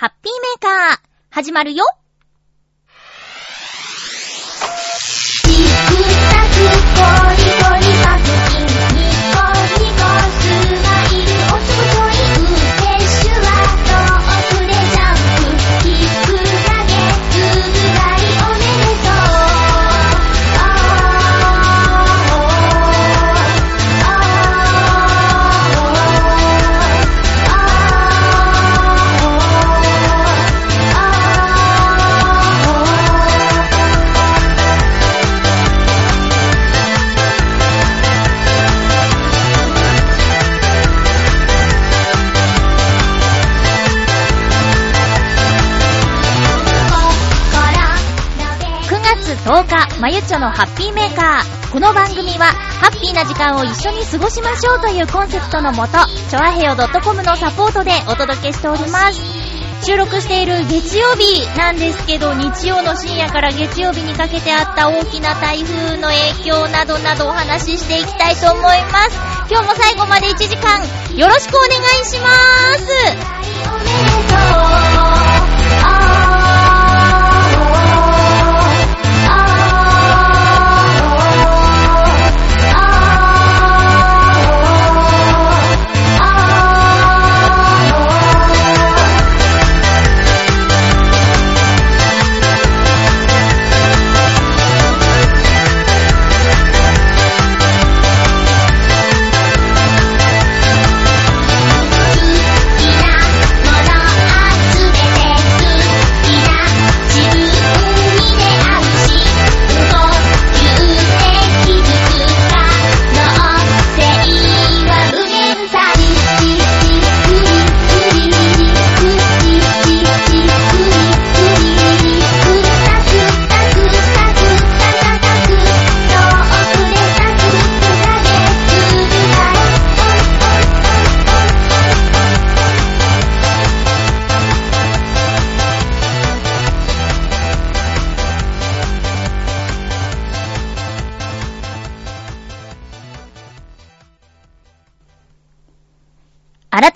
ハッピーメーカー、始まるよ。まゆちょのハッピーメーカー。この番組は、ハッピーな時間を一緒に過ごしましょうというコンセプトのもと、ちょあへよ .com のサポートでお届けしております。収録している月曜日なんですけど、日曜の深夜から月曜日にかけてあった大きな台風の影響などなどお話ししていきたいと思います。今日も最後まで1時間、よろしくお願いします。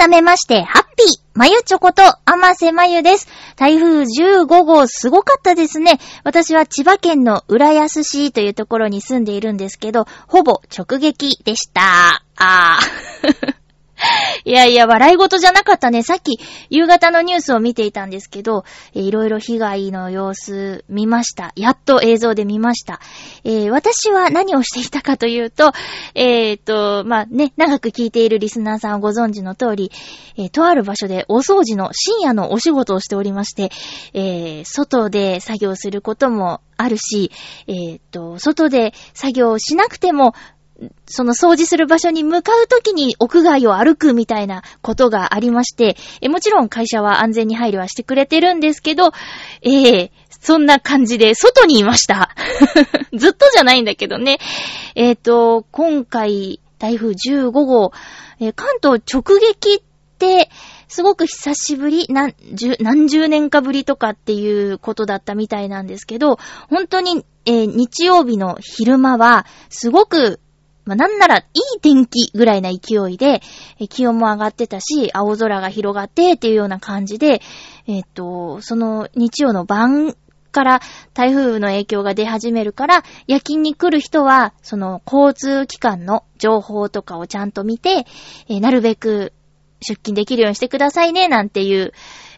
改めまして、ハッピーまゆちょこと、あませまゆです。台風15号すごかったですね。私は千葉県の浦安市というところに住んでいるんですけど、ほぼ直撃でした。あー。いやいや、笑い事じゃなかったね。さっき、夕方のニュースを見ていたんですけど、いろいろ被害の様子見ました。やっと映像で見ました。えー私は何をしていたかというと、えーっと、まあ、ね、長く聞いているリスナーさんはご存知の通り、えーとある場所でお掃除の深夜のお仕事をしておりまして、えー外で作業することもあるし、えーっと、外で作業しなくても、その掃除する場所に向かうときに屋外を歩くみたいなことがありまして、えもちろん会社は安全に配慮はしてくれてるんですけど、ええそんな感じで外にいました。ずっとじゃないんだけどね。えっ、と、今回台風15号、えー関東直撃って、すごく久しぶり何十、何十年かぶりとかっていうことだったみたいなんですけど、本当に、えー日曜日の昼間は、すごくまあ、なんなら、いい天気ぐらいな勢いで、気温も上がってたし、青空が広がってっていうような感じで、えっと、その日曜の晩から台風の影響が出始めるから、夜勤に来る人は、その交通機関の情報とかをちゃんと見て、えーなるべく出勤できるようにしてくださいね、なんていう、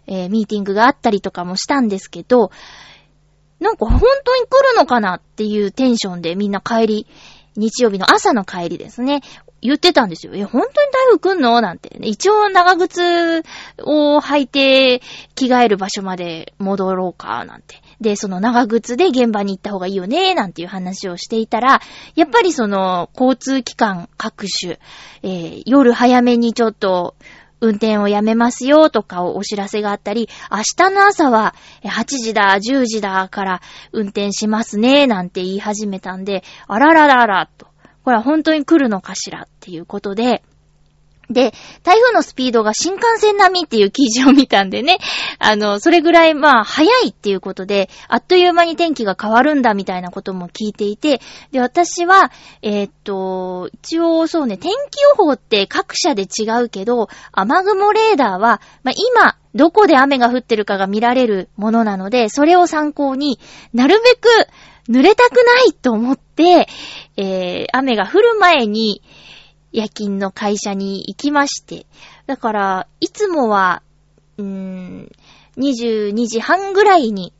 えーミーティングがあったりとかもしたんですけど、なんか本当に来るのかなっていうテンションでみんな帰り、日曜日の朝の帰りですね。言ってたんですよ。え、本当に台風来んの？なんて。ね一応長靴を履いて着替える場所まで戻ろうか、なんて。で、その長靴で現場に行った方がいいよね、なんていう話をしていたら、やっぱりその交通機関各種、えー夜早めにちょっと運転をやめますよとかをお知らせがあったり、明日の朝は8時だ、10時だから運転しますね、なんて言い始めたんで、あららららと、これは本当に来るのかしらっていうことで、で、台風のスピードが新幹線並みっていう記事を見たんでね、あの、それぐらいまあ早いっていうことで、あっという間に天気が変わるんだみたいなことも聞いていて、で、私は、えーっと、一応そうね、天気予報って各社で違うけど、雨雲レーダーは、まあ今、どこで雨が降ってるかが見られるものなので、それを参考になるべく濡れたくないと思って、えー、雨が降る前に、夜勤の会社に行きまして。だから、いつもは、うーん、22時半ぐらいに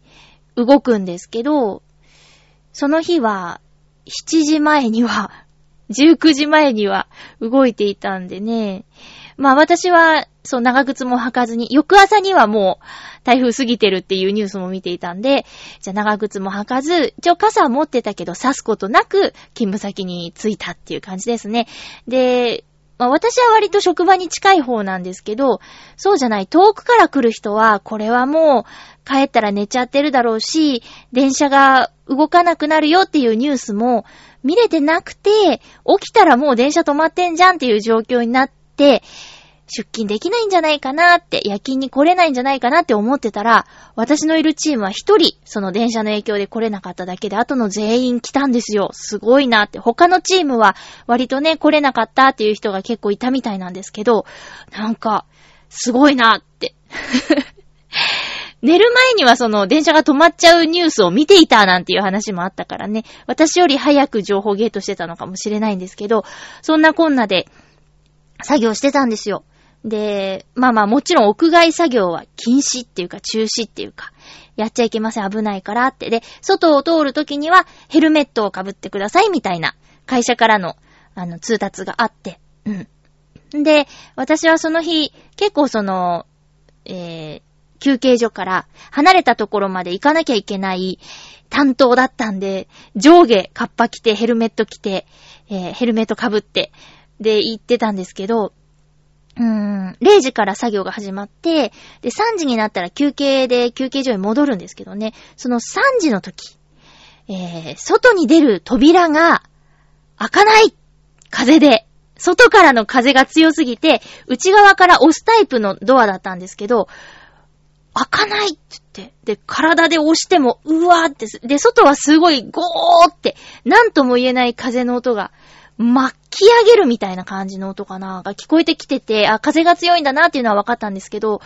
動くんですけど、その日は、7時前には、19時前には動いていたんでね。まあ私は、そう、長靴も履かずに、翌朝にはもう台風過ぎてるっていうニュースも見ていたんで、じゃあ長靴も履かず、一応傘持ってたけど、刺すことなく勤務先に着いたっていう感じですね。で、まあ私は割と職場に近い方なんですけど、そうじゃない、遠くから来る人は、これはもう帰ったら寝ちゃってるだろうし、電車が動かなくなるよっていうニュースも見れてなくて、起きたらもう電車止まってんじゃんっていう状況になって、出勤できないんじゃないかなって、夜勤に来れないんじゃないかなって思ってたら、私のいるチームは一人、その電車の影響で来れなかっただけで、後の全員来たんですよ。すごいなって。他のチームは割とね、来れなかったっていう人が結構いたみたいなんですけど、なんか、すごいなって。寝る前にはその電車が止まっちゃうニュースを見ていたなんていう話もあったからね、私より早く情報ゲートしてたのかもしれないんですけど、そんなこんなで作業してたんですよ。で、まあまあもちろん屋外作業は禁止っていうか中止っていうか、やっちゃいけません危ないからって。で、外を通るときにはヘルメットを被ってくださいみたいな会社からのあの通達があって。うん。で、私はその日結構その、えー、休憩所から離れたところまで行かなきゃいけない担当だったんで、上下カッパ着てヘルメット着て、えー、ヘルメット被って、で行ってたんですけど、うーん、0時から作業が始まって、で、3時になったら休憩で休憩所に戻るんですけどね、その3時の時、えー、外に出る扉が開かない。風で、外からの風が強すぎて、内側から押すタイプのドアだったんですけど、開かないって言って、で、体で押しても、うわーって、で、外はすごいゴーって、なんとも言えない風の音が、巻き上げるみたいな感じの音かな、が聞こえてきてて、あ、風が強いんだなっていうのは分かったんですけど、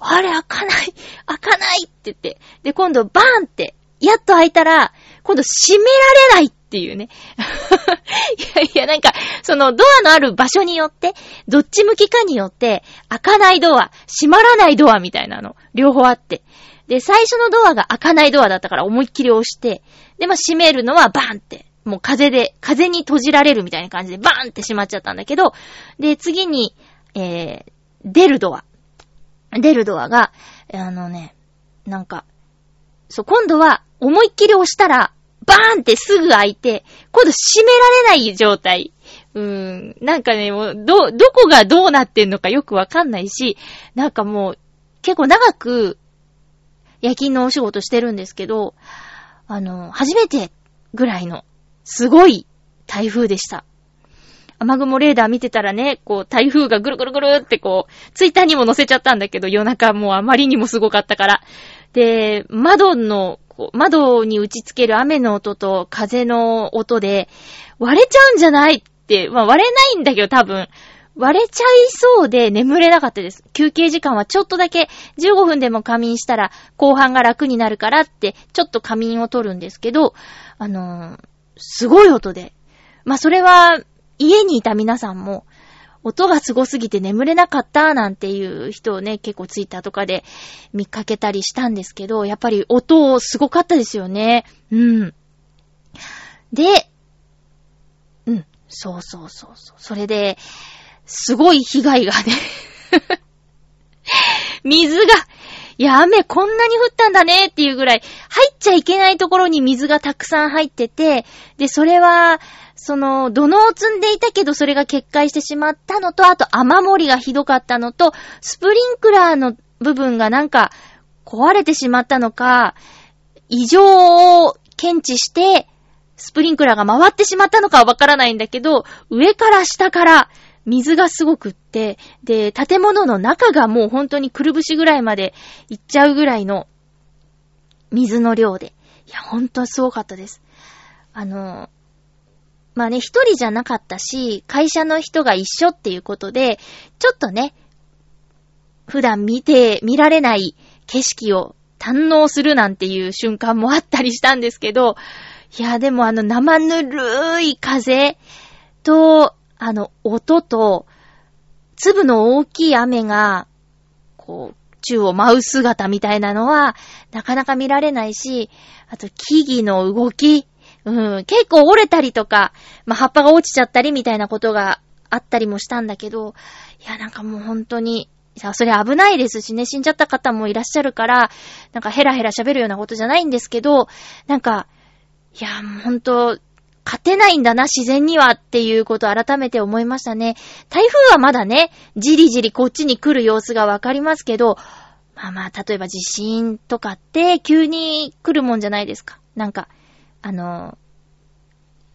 あれ開かない 開かないって言って、で、今度バーンって、やっと開いたら、今度閉められないっていうね。いやいや、なんか、そのドアのある場所によって、どっち向きかによって、開かないドア、閉まらないドアみたいなの、両方あって。で、最初のドアが開かないドアだったから思いっきり押して、で、まあ、閉めるのはバーンって、もう風で、風に閉じられるみたいな感じでバーンって閉まっちゃったんだけど、で、次に、えー、出るドア。出るドアが、あのね、なんか、そう、今度は思いっきり押したら、バーンってすぐ開いて、今度閉められない状態。うーん、なんかね、もう、ど、どこがどうなってんのかよくわかんないし、なんかもう、結構長く、夜勤のお仕事してるんですけど、あの、初めてぐらいの、すごい台風でした。雨雲レーダー見てたらね、こう、台風がぐるぐるぐるってこう、ツイッターにも載せちゃったんだけど、夜中もうあまりにもすごかったから。で、窓の、窓に打ち付ける雨の音と風の音で、割れちゃうんじゃないって、まあ割れないんだけど多分、割れちゃいそうで眠れなかったです。休憩時間はちょっとだけ15分でも仮眠したら後半が楽になるからってちょっと仮眠を取るんですけど、あのーすごい音で。まあそれは家にいた皆さんも音がすごすぎて眠れなかったなんていう人をね、結構ツイッターとかで見かけたりしたんですけど、やっぱり音すごかったですよね。うん。で、うん、そうそうそうそう。それで、すごい被害がね、水が、いや、雨こんなに降ったんだねっていうぐらい、入っちゃいけないところに水がたくさん入ってて、で、それは、その、土のを積んでいたけど、それが決壊してしまったのと、あと雨漏りがひどかったのと、スプリンクラーの部分がなんか、壊れてしまったのか、異常を検知して、スプリンクラーが回ってしまったのかはわからないんだけど、上から下から水がすごくって、で、建物の中がもう本当にくるぶしぐらいまで行っちゃうぐらいの水の量で。いや、ほんとすごかったです。あの、まあね、一人じゃなかったし、会社の人が一緒っていうことで、ちょっとね、普段見て、見られない景色を堪能するなんていう瞬間もあったりしたんですけど、いや、でもあの生ぬるい風と、あの音と、粒の大きい雨が、こう、宙を舞う姿みたいなのは、なかなか見られないし、あと木々の動き、うん、結構折れたりとか、まあ、葉っぱが落ちちゃったりみたいなことがあったりもしたんだけど、いや、なんかもう本当に、いや、それ危ないですしね、死んじゃった方もいらっしゃるから、なんかヘラヘラ喋るようなことじゃないんですけど、なんか、いや、もう本当勝てないんだな、自然にはっていうことを改めて思いましたね。台風はまだね、じりじりこっちに来る様子がわかりますけど、まあまあ、例えば地震とかって急に来るもんじゃないですか。なんか、あの、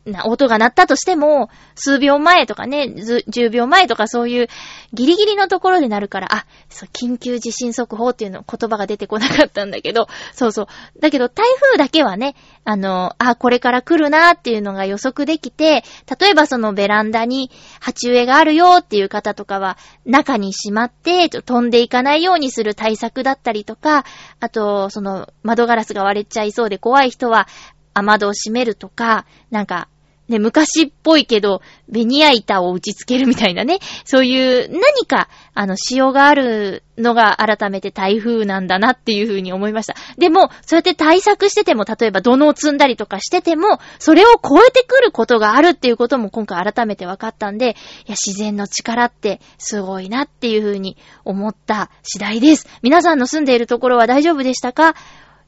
な、音が鳴ったとしても、数秒前とかね、10秒前とかそういうギリギリのところで鳴るから、あ、そう、緊急地震速報っていうの言葉が出てこなかったんだけど、そうそう。だけど台風だけはね、あの、あ、これから来るなっていうのが予測できて、例えばそのベランダに鉢植えがあるよっていう方とかは、中にしまって、飛んでいかないようにする対策だったりとか、あと、その窓ガラスが割れちゃいそうで怖い人は、雨戸を閉めるとか、なんか、ね、昔っぽいけど、ベニヤ板を打ち付けるみたいなね、そういう何か、あの、仕様があるのが改めて台風なんだなっていうふうに思いました。でも、そうやって対策してても、例えば土のを積んだりとかしてても、それを超えてくることがあるっていうことも今回改めて分かったんで、いや、自然の力ってすごいなっていうふうに思った次第です。皆さんの住んでいるところは大丈夫でしたか？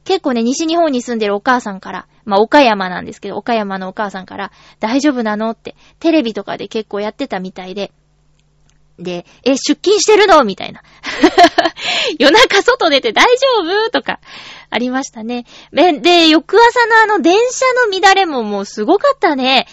結構ね、西日本に住んでるお母さんから、まあ、岡山なんですけど、岡山のお母さんから、大丈夫なのって、テレビとかで結構やってたみたいで、で、え、出勤してるのみたいな。夜中外出て大丈夫とか、ありましたね。で、翌朝のあの電車の乱れももうすごかったね。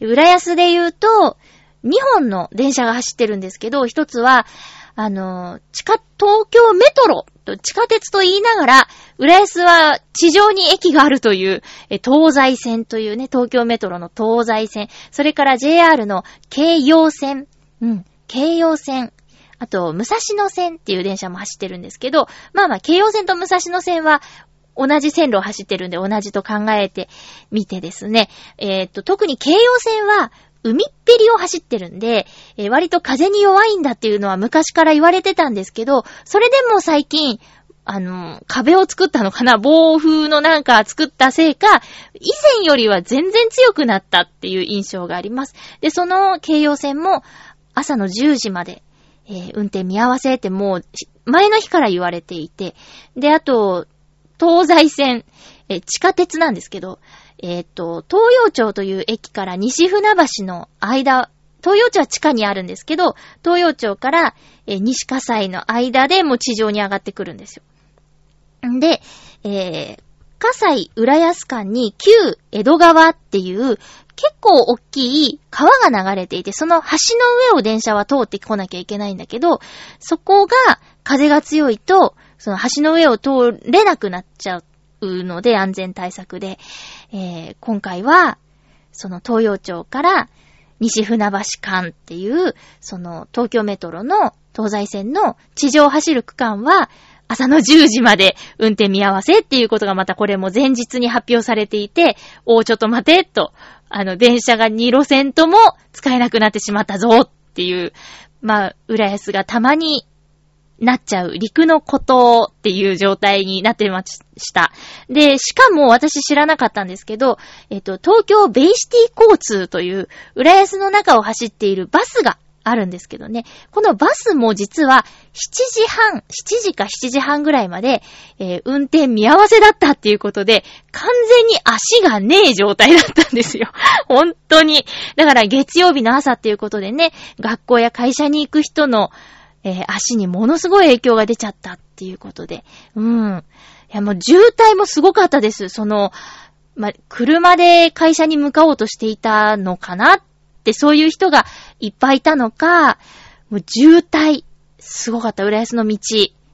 浦安で言うと、2本の電車が走ってるんですけど、一つは、あの、地下、東京メトロと地下鉄と言いながら、浦安は地上に駅があるという、え東西線というね、東京メトロの東西線、それから JR の京葉線、うん、京葉線、あと、武蔵野線っていう電車も走ってるんですけど、まあまあ、京葉線と武蔵野線は同じ線路を走ってるんで同じと考えてみてですね、えーっと、特に京葉線は海っぺりを走ってるんで、えー割と風に弱いんだっていうのは昔から言われてたんですけど、それでも最近、あの、壁を作ったのかな暴風のなんか作ったせいか、以前よりは全然強くなったっていう印象があります。で、その京葉線も朝の10時まで、えー運転見合わせってもう、前の日から言われていて、で、あと、東西線、えー地下鉄なんですけど、えっ、と、東洋町という駅から西船橋の間、東洋町は地下にあるんですけど、東洋町から、え西葛西の間でもう地上に上がってくるんですよ。んで、えー、葛西浦安間に旧江戸川っていう結構大きい川が流れていて、その橋の上を電車は通ってこなきゃいけないんだけど、そこが風が強いと、その橋の上を通れなくなっちゃうので、安全対策で。えー今回は、その東洋町から西船橋間っていう、その東京メトロの東西線の地上を走る区間は、朝の10時まで運転見合わせっていうことがまたこれも前日に発表されていて、おーちょっと待て、と、あの、電車が2路線とも使えなくなってしまったぞっていう、まあ、浦安がたまになっちゃう陸の孤島っていう状態になってました。で、しかも私知らなかったんですけど、えっと、東京ベイシティ交通という浦安の中を走っているバスがあるんですけどね。このバスも実は7時半、7時か7時半ぐらいまで、えー運転見合わせだったっていうことで、完全に足がねえ状態だったんですよ。本当に。だから月曜日の朝っていうことでね、学校や会社に行く人のえー足にものすごい影響が出ちゃったっていうことで。うん。いや、もう渋滞もすごかったです。その、ま、車で会社に向かおうとしていたのかなってそういう人がいっぱいいたのか、もう渋滞、すごかった、浦安の道、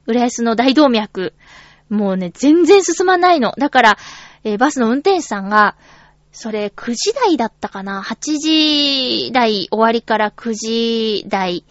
浦安の大動脈。もうね、全然進まないの。だから、えーバスの運転手さんが、それ9時台だったかな ?8 時台終わりから9時台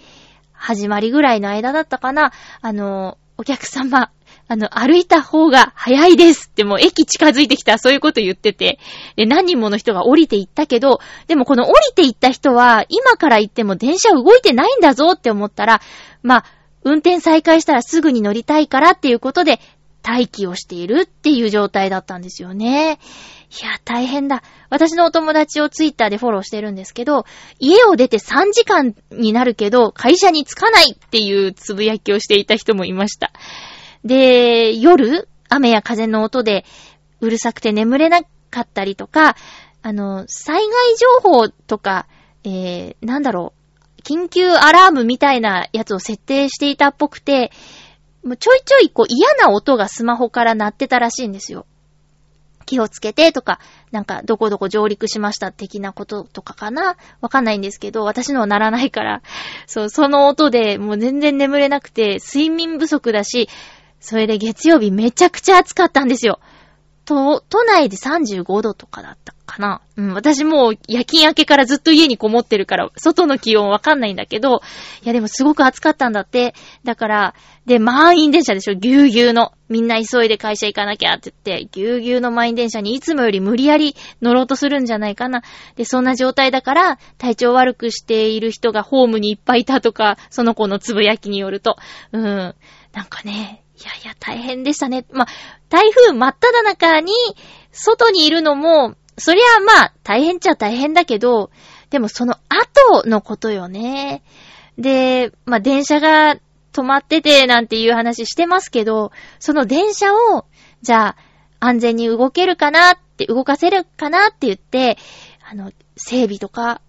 始まりぐらいの間だったかなあの、お客様、あの、歩いた方が早いですってもう駅近づいてきた、そういうこと言ってて。で、何人もの人が降りていったけど、でもこの降りていった人は、今から行っても電車動いてないんだぞって思ったら、まあ、運転再開したらすぐに乗りたいからっていうことで、待機をしているっていう状態だったんですよね。いや、大変だ。私のお友達をツイッターでフォローしてるんですけど、家を出て3時間になるけど、会社に着かないっていうつぶやきをしていた人もいました。で、夜、雨や風の音でうるさくて眠れなかったりとか、あの、災害情報とか、えー、なんだろう、緊急アラームみたいなやつを設定していたっぽくて、もうちょいちょいこう嫌な音がスマホから鳴ってたらしいんですよ。気をつけてとか、なんかどこどこ上陸しました的なこととかかな？わかんないんですけど、私のは鳴らないから、そう、その音でもう全然眠れなくて、睡眠不足だし、それで月曜日めちゃくちゃ暑かったんですよ。都内で35度とかだったかな。うん、私もう夜勤明けからずっと家にこもってるから、外の気温わかんないんだけど、いやでもすごく暑かったんだって。だから、で、満員電車でしょ、ぎゅうぎゅうの。みんな急いで会社行かなきゃって言って、ぎゅうぎゅうの満員電車にいつもより無理やり乗ろうとするんじゃないかな。で、そんな状態だから、体調悪くしている人がホームにいっぱいいたとか、その子のつぶやきによると。うん。なんかね、いやいや、大変でしたね。まあ、台風真っ只中に、外にいるのも、そりゃまあ、大変っちゃ大変だけど、でもその後のことよね。で、まあ、電車が止まっててなんていう話してますけど、その電車を、じゃあ、安全に動けるかなって、動かせるかなって言って、あの、整備とか、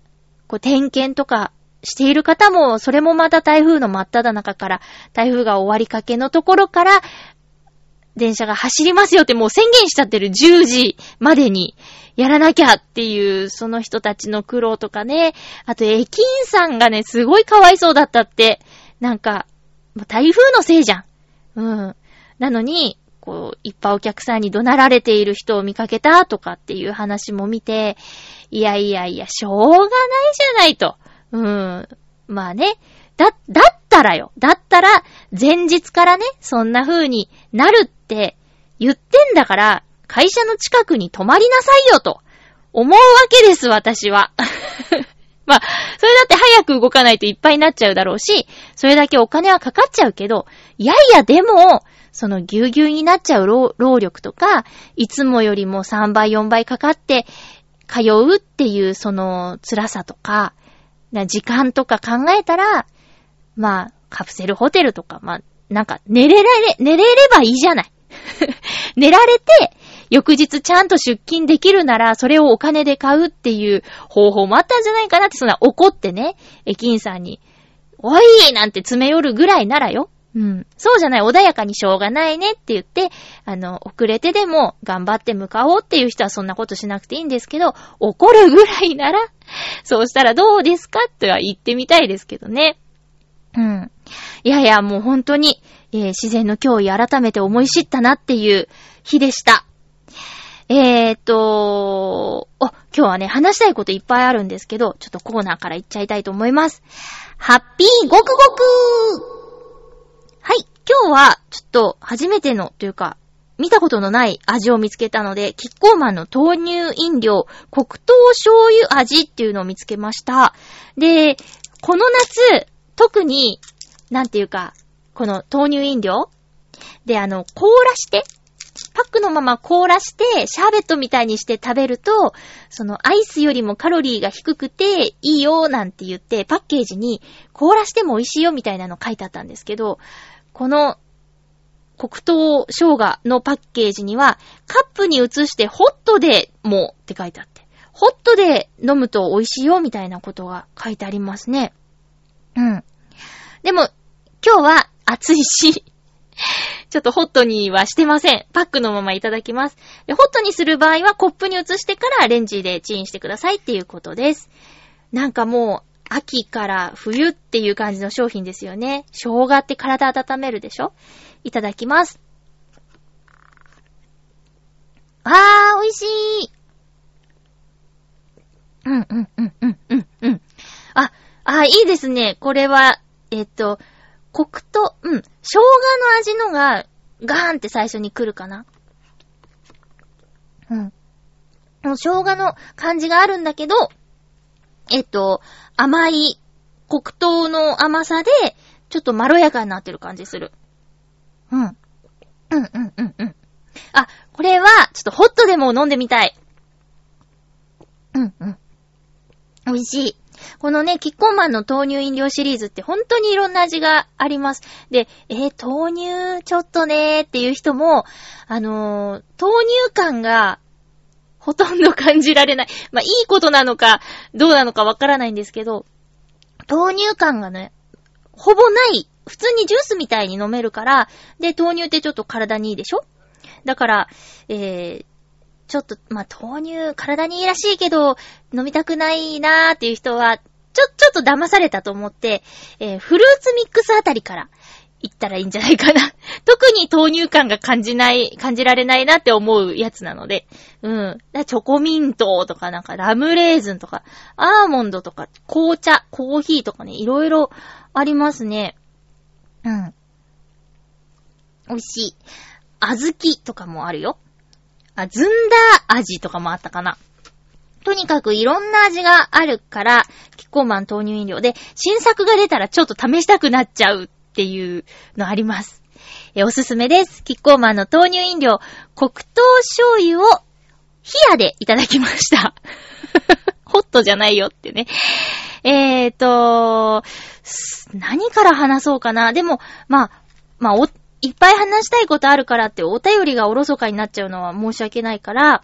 こう、点検とかしている方も、それもまた台風の真っ只中から、台風が終わりかけのところから、電車が走りますよってもう宣言しちゃってる10時までにやらなきゃっていう、その人たちの苦労とかね。あと駅員さんがね、すごいかわいそうだったって。なんか、台風のせいじゃん。うん。なのに、こう、いっぱいお客さんに怒鳴られている人を見かけたとかっていう話も見て、いやいやいや、しょうがないじゃないと。うん。まあね。だ、だったらよ。だったら、前日からね、そんな風になるっ言ってんだから、会社の近くに泊まりなさいよと、思うわけです、私は。まあ、それだって早く動かないといっぱいになっちゃうだろうし、それだけお金はかかっちゃうけど、いやいやでも、そのぎゅうぎゅうになっちゃう労力とか、いつもよりも3倍4倍かかって、通うっていうその辛さとか、な時間とか考えたら、まあ、カプセルホテルとか、まあ、なんか、寝れられ、寝れればいいじゃない。寝られて、翌日ちゃんと出勤できるなら、それをお金で買うっていう方法もあったんじゃないかなって、そんな怒ってね、駅員さんに、おいなんて詰め寄るぐらいならよ。うん。そうじゃない、穏やかにしょうがないねって言って、あの、遅れてでも頑張って向かおうっていう人はそんなことしなくていいんですけど、怒るぐらいなら、そうしたらどうですか？っては言ってみたいですけどね。うん。いやいや、もう本当に、えー自然の脅威改めて思い知ったなっていう日でした。えーと、今日はね、話したいこといっぱいあるんですけど、ちょっとコーナーから行っちゃいたいと思います。ハッピーごくごくはい、今日は、ちょっと、初めての、というか、見たことのない味を見つけたので、キッコーマンの豆乳飲料、黒糖醤油味っていうのを見つけました。で、この夏、特に、なんていうか、この豆乳飲料？で、あの、凍らして、パックのまま凍らして、シャーベットみたいにして食べると、そのアイスよりもカロリーが低くていいよなんて言って、パッケージに凍らしても美味しいよみたいなの書いてあったんですけど、この黒糖生姜のパッケージには、カップに移してホットでもって書いてあって、ホットで飲むと美味しいよみたいなことが書いてありますね。うん。でも、今日は暑いし、ちょっとホットにはしてません。パックのままいただきます。ホットにする場合はコップに移してからレンジでチンしてくださいっていうことです。なんかもう、秋から冬っていう感じの商品ですよね。生姜って体温めるでしょ？いただきます。あー、美味しい。うん、うん、うん、うん、うん、うん。あ、あ、いいですね。これは、えっと、黒糖、うん、生姜の味のが、ガーンって最初に来るかな。うん。生姜の感じがあるんだけど、えっと、甘い黒糖の甘さで、ちょっとまろやかになってる感じする。うん。うん、うん、うん、うん。あ、これは、ちょっとホットでも飲んでみたい。うん、うん。美味しい。このね、キッコーマンの豆乳飲料シリーズって本当にいろんな味があります。で、えー、豆乳ちょっとねーっていう人も、あのー、豆乳感がほとんど感じられない。まあ、いいことなのか、どうなのかわからないんですけど、豆乳感がね、ほぼない。普通にジュースみたいに飲めるから、で、豆乳ってちょっと体にいいでしょ？だから、えー、ちょっと、まあ、豆乳、体にいいらしいけど、飲みたくないなーっていう人は、ちょ、ちょっと騙されたと思って、えー、フルーツミックスあたりから行ったらいいんじゃないかな。特に豆乳感が感じない、感じられないなって思うやつなので。うん。チョコミントとかなんかラムレーズンとか、アーモンドとか、紅茶、コーヒーとかね、いろいろありますね。うん。美味しい。小豆とかもあるよ。あ、ずんだ味とかもあったかな。とにかくいろんな味があるから、キッコーマン豆乳飲料で、新作が出たらちょっと試したくなっちゃうっていうのあります。え、おすすめです。キッコーマンの豆乳飲料、黒糖醤油を、冷やでいただきました。ホットじゃないよってね。えーと、何から話そうかな。でも、まあ、まあ、お、いっぱい話したいことあるからってお便りがおろそかになっちゃうのは申し訳ないから、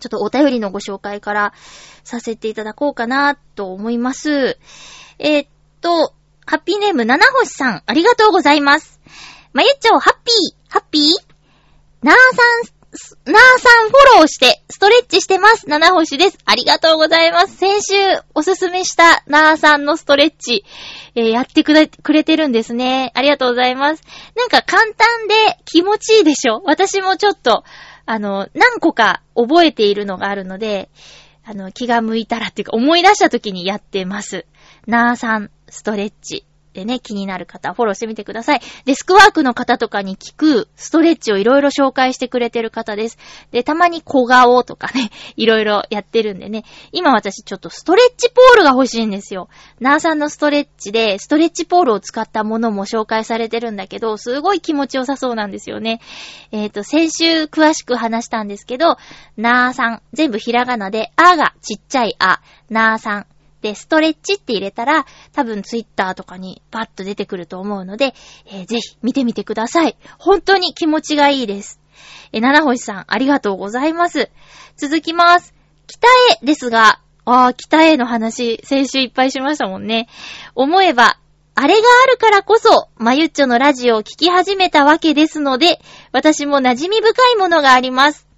ちょっとお便りのご紹介からさせていただこうかなと思います。えー、っと、ハッピーネーム七星さん、ありがとうございます。まゆっちょ、ハッピー、ハッピー？なーさんなーさんフォローして、ストレッチしてます。七星です。ありがとうございます。先週おすすめしたなーさんのストレッチ、えー、やってくれ、くれてるんですね。ありがとうございます。なんか簡単で気持ちいいでしょ？私もちょっと、あの、何個か覚えているのがあるので、あの、気が向いたらっていうか思い出した時にやってます。なーさんストレッチ。でね、気になる方、フォローしてみてください。デスクワークの方とかに聞くストレッチをいろいろ紹介してくれてる方です。で、たまに小顔とかね、いろいろやってるんでね、今私ちょっとストレッチポールが欲しいんですよ。ナーさんのストレッチで、ストレッチポールを使ったものも紹介されてるんだけど、すごい気持ちよさそうなんですよね。えっ、ー、と、先週詳しく話したんですけど、ナーさん、全部ひらがなで、あがちっちゃいあ、ナーさん、でストレッチって入れたら、多分ツイッターとかにパッと出てくると思うので、えー、ぜひ見てみてください。本当に気持ちがいいです。えー、七星さん、ありがとうございます。続きます。北へですが、あー、北への話、先週いっぱいしましたもんね。思えば、あれがあるからこそ、まゆっちょのラジオを聴き始めたわけですので、私も馴染み深いものがあります。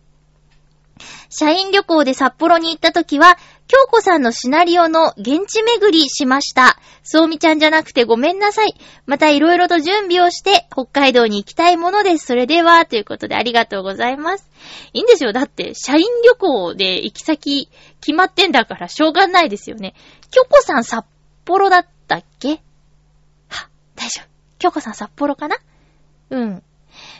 社員旅行で札幌に行った時は、京子さんのシナリオの現地巡りしました。そうみちゃんじゃなくてごめんなさい。また色々と準備をして、北海道に行きたいものです。それでは、ということでありがとうございます。いいんですよ。だって、社員旅行で行き先決まってんだからしょうがないですよね。京子さん札幌だったっけ？は、大丈夫。京子さん札幌かな？うん。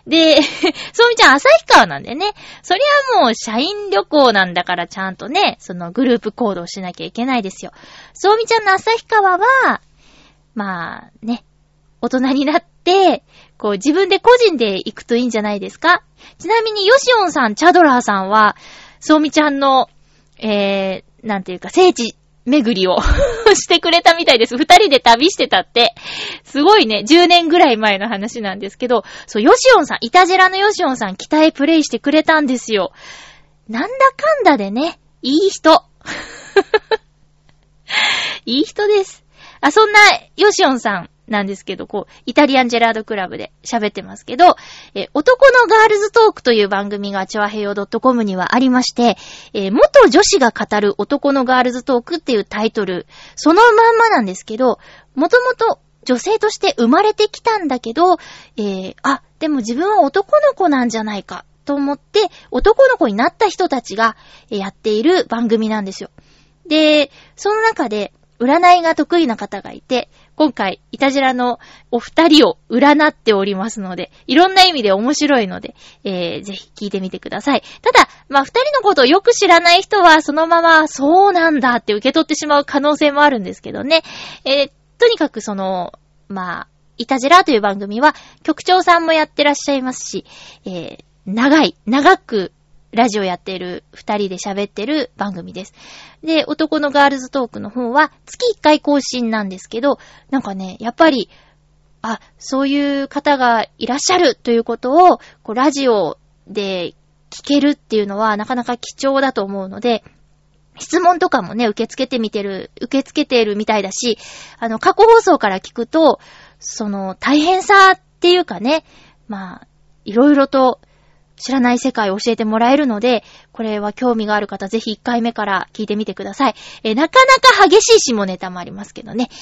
で、そうみちゃん旭川なんでね。そりゃもう社員旅行なんだからちゃんとね、そのグループ行動しなきゃいけないですよ。そうみちゃんの旭川は、まあね、大人になって、こう自分で個人で行くといいんじゃないですかちなみにヨシオンさん、チャドラーさんは、そうみちゃんの、えー、なんていうか、聖地巡りを してくれたみたいです。二人で旅してたって。すごいね、10年ぐらい前の話なんですけど、そう、ヨシオンさん、イタジェラのヨシオンさん、期待プレイしてくれたんですよ。なんだかんだでね、いい人。いい人です。あ、そんな、ヨシオンさん、なんですけど、こう、イタリアンジェラードクラブで喋ってますけど、え男のガールズトークという番組がチョアヘヨ .com にはありまして、え元女子が語る男のガールズトークっていうタイトル、そのまんまなんですけど、もともと女性として生まれてきたんだけど、えー、あ、でも自分は男の子なんじゃないかと思って、男の子になった人たちがやっている番組なんですよ。で、その中で、占いが得意な方がいて、今回、イタジラのお二人を占っておりますので、いろんな意味で面白いので、えー、ぜひ聞いてみてください。ただ、まあ、二人のことをよく知らない人は、そのまま、そうなんだって受け取ってしまう可能性もあるんですけどね。えー、とにかくその、まあ、イタジラという番組は、局長さんもやってらっしゃいますし、えー、長い、長く、ラジオやってる二人で喋ってる番組です。で、男のガールズトークの方は月1回更新なんですけど、なんかね、やっぱり、あ、そういう方がいらっしゃるということを、こう、ラジオで聞けるっていうのはなかなか貴重だと思うので、質問とかもね、受け付けてみてる、受け付けてるみたいだし、あの、過去放送から聞くと、その、大変さっていうかね、まあ、いろいろと知らない世界を教えてもらえるので、これは興味がある方、ぜひ1回目から聞いてみてください。えなかなか激しい下ネタもありますけどね。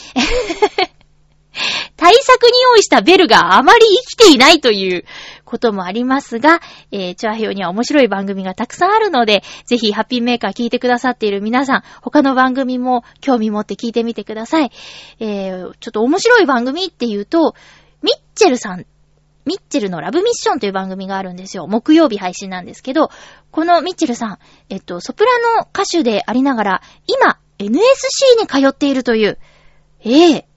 対策に用意したベルがあまり生きていないということもありますが、えー、チョアヘヨには面白い番組がたくさんあるので、ぜひハッピーメーカー聞いてくださっている皆さん、他の番組も興味持って聞いてみてください。えー、ちょっと面白い番組っていうと、ミッチェルさんミッチェルのラブミッションという番組があるんですよ。木曜日配信なんですけど、このミッチェルさん、えっと、ソプラノ歌手でありながら、今、NSC に通っているという。ええ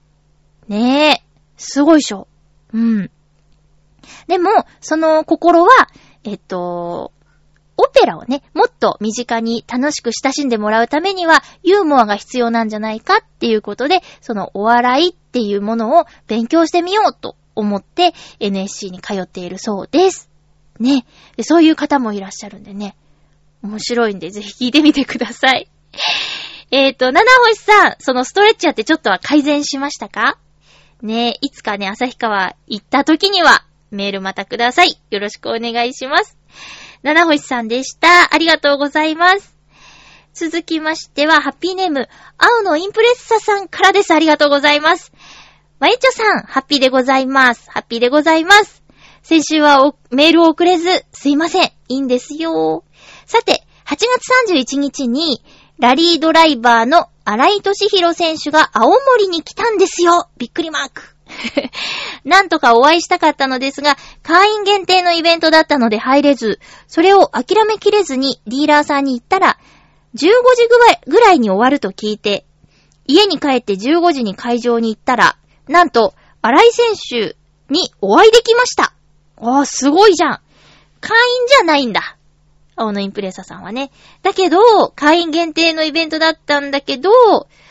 ねえ。すごいでしょ。うん。でも、その心は、えっと、オペラをね、もっと身近に楽しく親しんでもらうためには、ユーモアが必要なんじゃないかっていうことで、そのお笑いっていうものを勉強してみようと思って NSC に通っているそうです。ね。そういう方もいらっしゃるんでね。面白いんで、ぜひ聞いてみてください。えっと、七星さん、そのストレッチやってちょっとは改善しましたか？ねいつかね、旭川行った時には、メールまたください。よろしくお願いします。七星さんでした。ありがとうございます。続きましては、ハッピーネーム、青のインプレッサさんからです。ありがとうございます。まゆちょさん、ハッピーでございます。ハッピーでございます。先週はメールを送れず、すいません。いいんですよ。さて、8月31日に、ラリードライバーの荒井俊弘選手が青森に来たんですよ。びっくりマーク。なんとかお会いしたかったのですが、会員限定のイベントだったので入れず、それを諦めきれずにディーラーさんに行ったら、15時ぐらいに終わると聞いて、家に帰って15時に会場に行ったら、なんと、荒井選手にお会いできました。ああ、すごいじゃん。会員じゃないんだ。青のインプレッサさんはね。だけど、会員限定のイベントだったんだけど、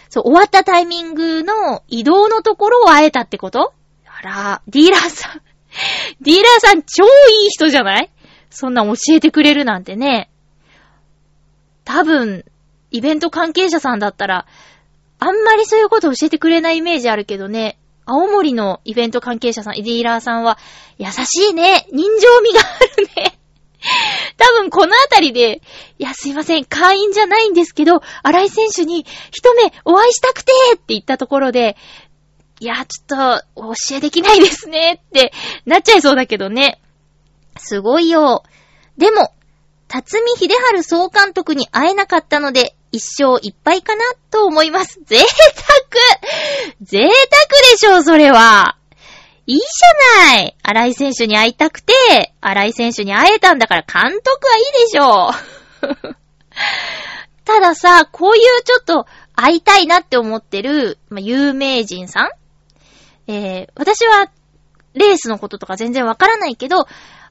そう、終わったタイミングの移動のところを会えたってこと？あら、ディーラーさん。ディーラーさん超いい人じゃない？そんな教えてくれるなんてね。多分、イベント関係者さんだったら、あんまりそういうこと教えてくれないイメージあるけどね。青森のイベント関係者さん、ディーラーさんは、優しいね。人情味があるね。多分このあたりで、いや、すいません、会員じゃないんですけど、荒井選手に一目お会いしたくてって言ったところで、いや、ちょっと、お教えできないですねってなっちゃいそうだけどね。すごいよ。でも、辰巳秀治総監督に会えなかったので、一生いっぱいかなと思います。贅沢贅沢でしょう、それは。いいじゃない荒井選手に会いたくて、荒井選手に会えたんだから監督はいいでしょう。たださ、こういうちょっと会いたいなって思ってる、まあ、有名人さんえー、私はレースのこととか全然わからないけど、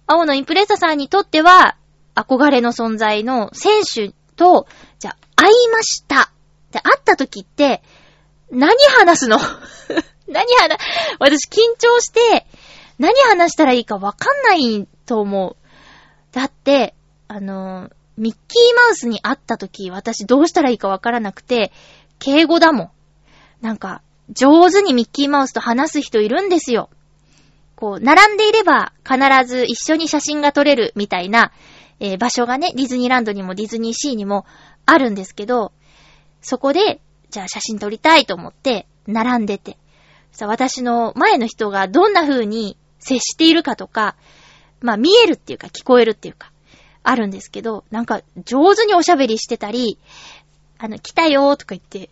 青のインプレッサさんにとっては、憧れの存在の選手と、じゃあ、会いました。で、会った時って、何話すの？何話、私緊張して、何話したらいいかわかんないと思う。だって、あの、ミッキーマウスに会った時、私どうしたらいいかわからなくて、敬語だもん。なんか、上手にミッキーマウスと話す人いるんですよ。こう、並んでいれば必ず一緒に写真が撮れるみたいな、えー場所がね、ディズニーランドにもディズニーシーにもあるんですけど、そこで、じゃあ写真撮りたいと思って、並んでて。さ、私の前の人がどんな風に接しているかとか、まあ見えるっていうか聞こえるっていうか、あるんですけど、なんか上手におしゃべりしてたり、あの、来たよーとか言って、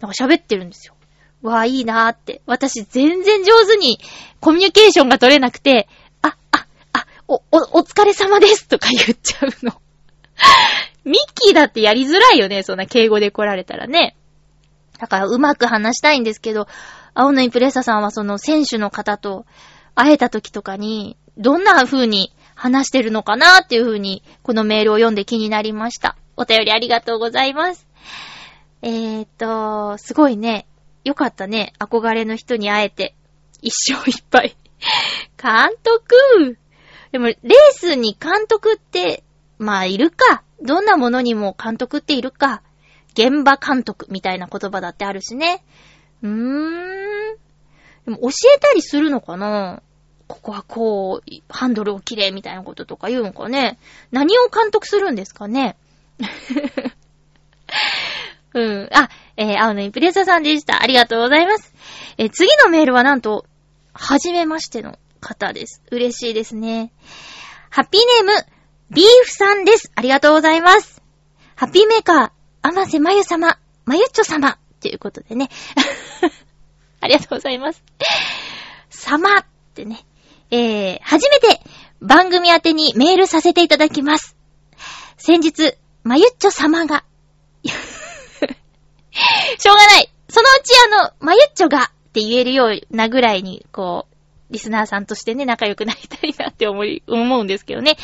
なんか喋ってるんですよ。わあ、いいなーって。私全然上手にコミュニケーションが取れなくて、あ、あ、あ、お、お、お疲れ様ですとか言っちゃうの。ミッキーだってやりづらいよね、そんな敬語で来られたらね。だからうまく話したいんですけど、青のインプレッサさんはその選手の方と会えた時とかに、どんな風に話してるのかなっていう風に、このメールを読んで気になりました。お便りありがとうございます。えーっと、すごいね。よかったね。憧れの人に会えて。一生いっぱい。監督でも、レースに監督って、まあ、いるか。どんなものにも監督っているか。現場監督みたいな言葉だってあるしね。うーん。でも教えたりするのかなここはこう、ハンドルを切れみたいなこととか言うのかね何を監督するんですかね うん。あ、えー、青のインプレッサーさんでした。ありがとうございます。えー次のメールはなんと、はじめましての方です。嬉しいですね。ハッピーネーム、ビーフさんです。ありがとうございます。ハッピーメーカー、あませまゆ様、まゆっちょ様、ということでね。ありがとうございます。様ってね。えー、初めて番組宛てにメールさせていただきます。先日、まゆっちょ様が、しょうがない。そのうちあの、まゆっちょがって言えるようなぐらいに、こう、リスナーさんとしてね、仲良くなりたいなって思い、思うんですけどね。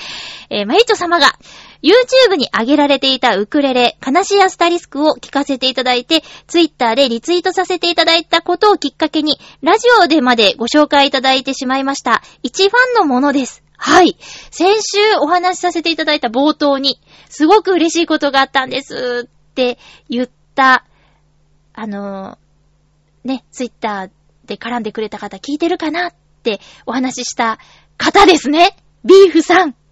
えー、まゆっちょ様が、YouTube に上げられていたウクレレ、悲しいアスタリスクを聞かせていただいて、Twitter でリツイートさせていただいたことをきっかけに、ラジオでまでご紹介いただいてしまいました。一ファンのものです。はい。先週お話しさせていただいた冒頭に、すごく嬉しいことがあったんですって言った、あのーね、ツイッターで絡んでくれた方聞いてるかなっってお話しした方ですね。ビーフさん。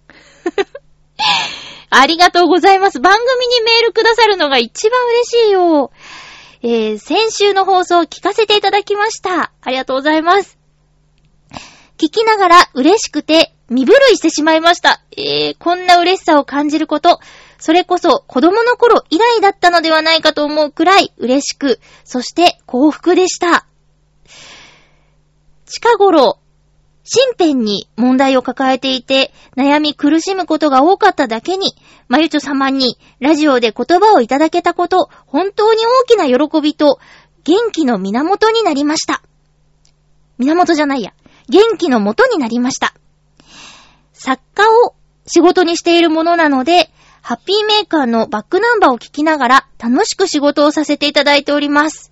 ありがとうございます。番組にメールくださるのが一番嬉しいよ。えー、先週の放送を聞かせていただきました。ありがとうございます。聞きながら嬉しくて身震いしてしまいました。えー、こんな嬉しさを感じること、それこそ子供の頃以来だったのではないかと思うくらい嬉しく、そして幸福でした。近頃、身辺に問題を抱えていて、悩み苦しむことが多かっただけに、まゆちょ様にラジオで言葉をいただけたこと、本当に大きな喜びと元気の源になりました。源じゃないや。元気の元になりました。作家を仕事にしているものなので、ハッピーメーカーのバックナンバーを聞きながら楽しく仕事をさせていただいております。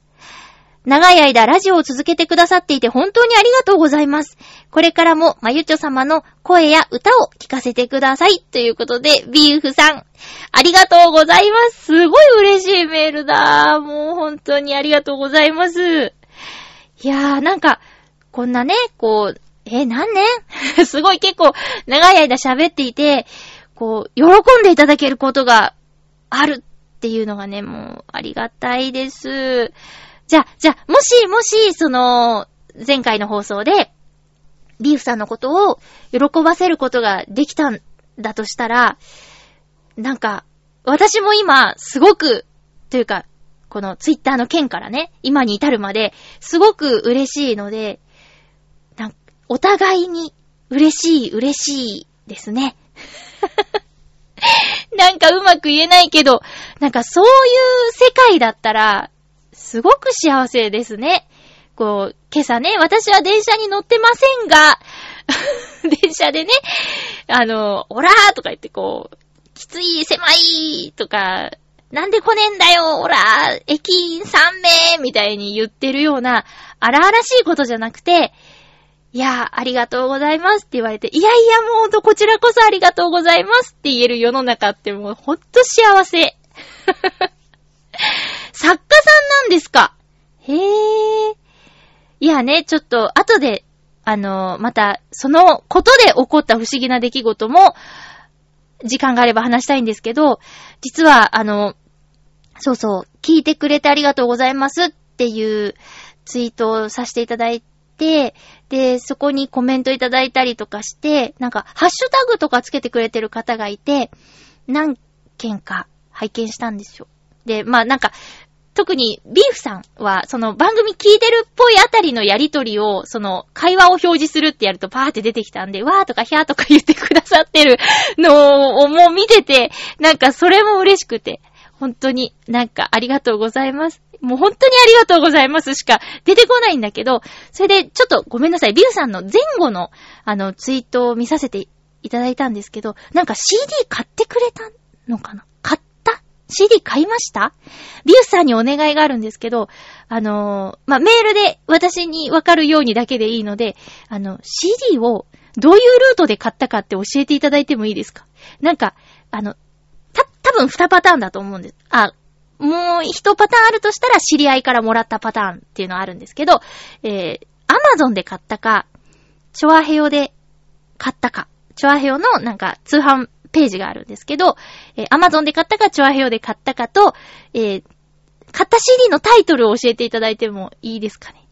長い間ラジオを続けてくださっていて本当にありがとうございます。これからもまゆちょ様の声や歌を聞かせてください。ということで、ビーフさん、ありがとうございます。すごい嬉しいメールだ。もう本当にありがとうございます。いやー、なんか、こんなね、こう、え何年？すごい結構長い間喋っていて、こう、喜んでいただけることがあるっていうのがね、もうありがたいです。じゃあ、じゃあ、もし、もし、その、前回の放送で、ビーフさんのことを喜ばせることができたんだとしたら、なんか、私も今、すごく、というか、このツイッターの件からね、今に至るまで、すごく嬉しいので、なんお互いに嬉しい、嬉しいですね。なんかうまく言えないけど、なんかそういう世界だったら、すごく幸せですね。こう、今朝ね、私は電車に乗ってませんが、電車でね、あの、オラーとか言ってこう、きつい、狭いとか、なんで来ねえんだよ、オラー、駅員3名みたいに言ってるような、荒々しいことじゃなくて、いや、ありがとうございますって言われて、いやいや、もうほんとこちらこそありがとうございますって言える世の中ってもうほんと幸せ。作家さんなんですか？へえ。いやね、ちょっと、後で、あの、また、そのことで起こった不思議な出来事も、時間があれば話したいんですけど、実は、あの、そうそう、聞いてくれてありがとうございますっていうツイートをさせていただいて、で、そこにコメントいただいたりとかして、なんか、ハッシュタグとかつけてくれてる方がいて、何件か拝見したんですよ。で、まあなんか、特にビーフさんは、その番組聞いてるっぽいあたりのやりとりを、その会話を表示するってやるとパーって出てきたんで、わーとかひゃーとか言ってくださってるのをもう見てて、なんかそれも嬉しくて、本当になんかありがとうございます。もう本当にありがとうございますしか出てこないんだけど、それでちょっとごめんなさい、ビューさんの前後のあのツイートを見させていただいたんですけど、なんか CD 買ってくれたのかな ?CD 買いました？ビュースさんにお願いがあるんですけど、あのーまあ、メールで私にわかるようにだけでいいので、あの、CD をどういうルートで買ったかって教えていただいてもいいですか？なんか、あの、た、多分二パターンだと思うんです。あ、もう一パターンあるとしたら知り合いからもらったパターンっていうのはあるんですけど、えー、アマゾンで買ったか、チョアヘヨで買ったか、チョアヘヨのなんか通販ページがあるんですけど、えー、アマゾンで買ったか、チョアヘヨで買ったかと、えー、買った CD のタイトルを教えていただいてもいいですかね。